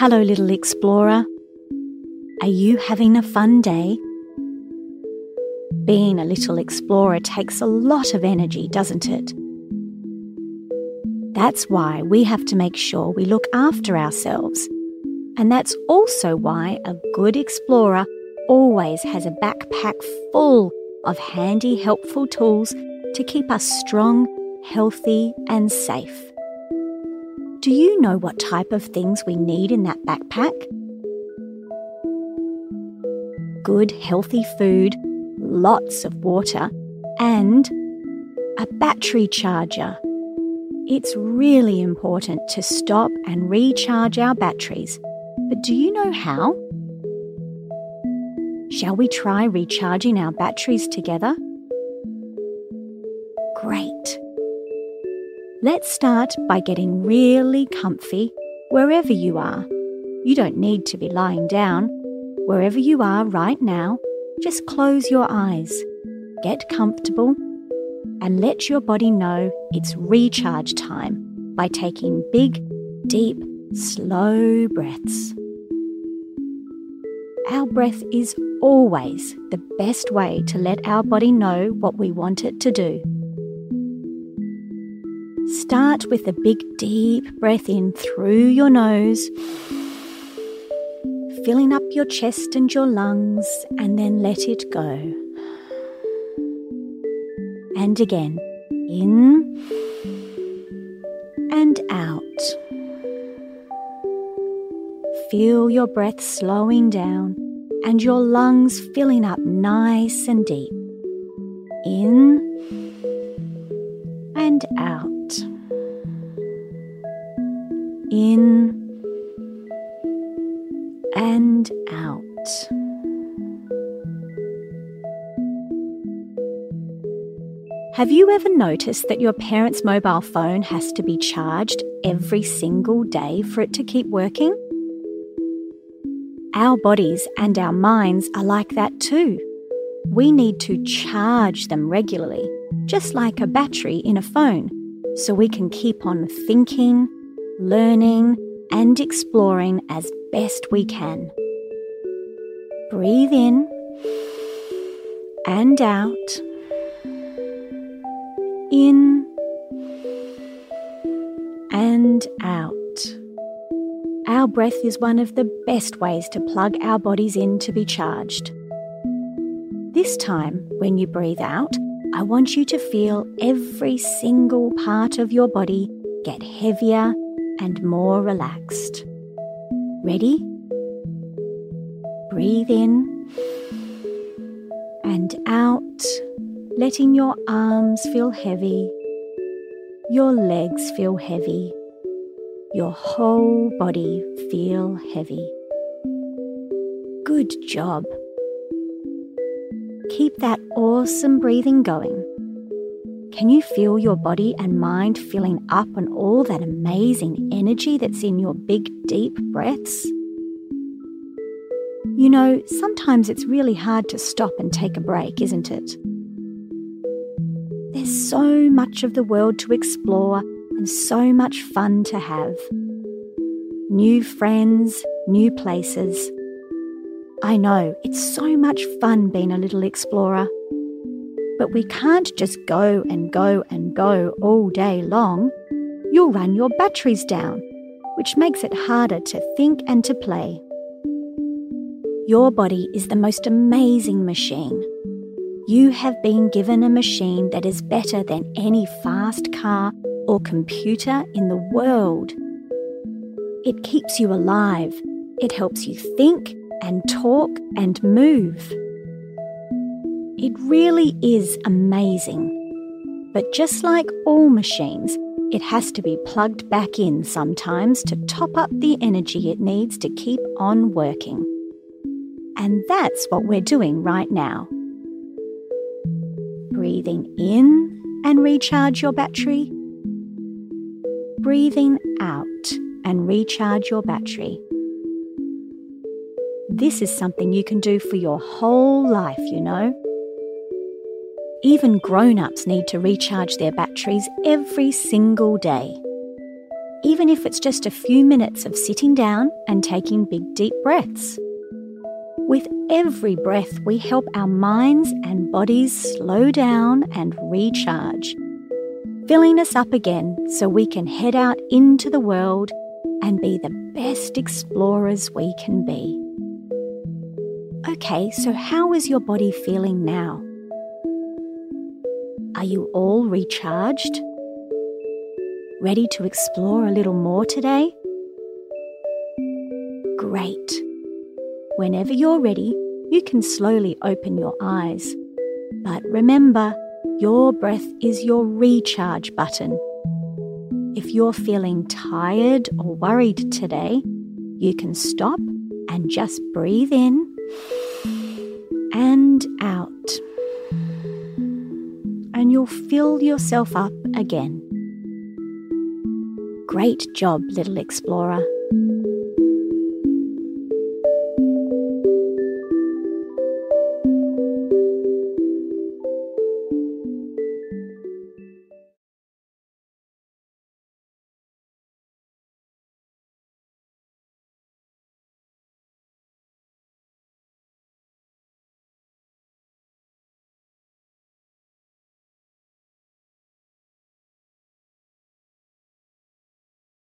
Hello, little explorer. Are you having a fun day? Being a little explorer takes a lot of energy, doesn't it? That's why we have to make sure we look after ourselves. And that's also why a good explorer always has a backpack full of handy, helpful tools to keep us strong, healthy, and safe. Do you know what type of things we need in that backpack? Good, healthy food, lots of water, and a battery charger. It's really important to stop and recharge our batteries. But do you know how? Shall we try recharging our batteries together? Let's start by getting really comfy wherever you are. You don't need to be lying down. Wherever you are right now, just close your eyes, get comfortable, and let your body know it's recharge time by taking big, deep, slow breaths. Our breath is always the best way to let our body know what we want it to do. Start with a big deep breath in through your nose, filling up your chest and your lungs, and then let it go. And again, in and out. Feel your breath slowing down and your lungs filling up nice and deep. In and out. In and out. Have you ever noticed that your parents' mobile phone has to be charged every single day for it to keep working? Our bodies and our minds are like that too. We need to charge them regularly, just like a battery in a phone, so we can keep on thinking, learning, and exploring as best we can. Breathe in and out. In and out. Our breath is one of the best ways to plug our bodies in to be charged. This time, when you breathe out, I want you to feel every single part of your body get heavier and more relaxed. Ready? Breathe in and out, letting your arms feel heavy, your legs feel heavy your whole body feel heavy. Good job. Keep that awesome breathing going. Can you feel your body and mind filling up on all that amazing energy that's in your big, deep breaths? You know, sometimes it's really hard to stop and take a break, isn't it? There's so much of the world to explore and so much fun to have. New friends, new places. I know it's so much fun being a little explorer. But we can't just go and go and go all day long. You'll run your batteries down, which makes it harder to think and to play. Your body is the most amazing machine. You have been given a machine that is better than any fast car or computer in the world. It keeps you alive. It helps you think and talk and move. It really is amazing. But just like all machines, it has to be plugged back in sometimes to top up the energy it needs to keep on working. And that's what we're doing right now. Breathing in and recharge your battery breathing out and recharge your battery. This is something you can do for your whole life, you know. Even grown ups need to recharge their batteries every single day. Even if it's just a few minutes of sitting down and taking big, deep breaths. With every breath, we help our minds and bodies slow down and recharge, filling us up again so we can head out into the world and be the best explorers we can be. Okay, so how is your body feeling now? Are you all recharged? Ready to explore a little more today? Great. Whenever you're ready, you can slowly open your eyes. But remember, your breath is your recharge button. If you're feeling tired or worried today, you can stop and just breathe in and out. You'll fill yourself up again. Great job, little explorer.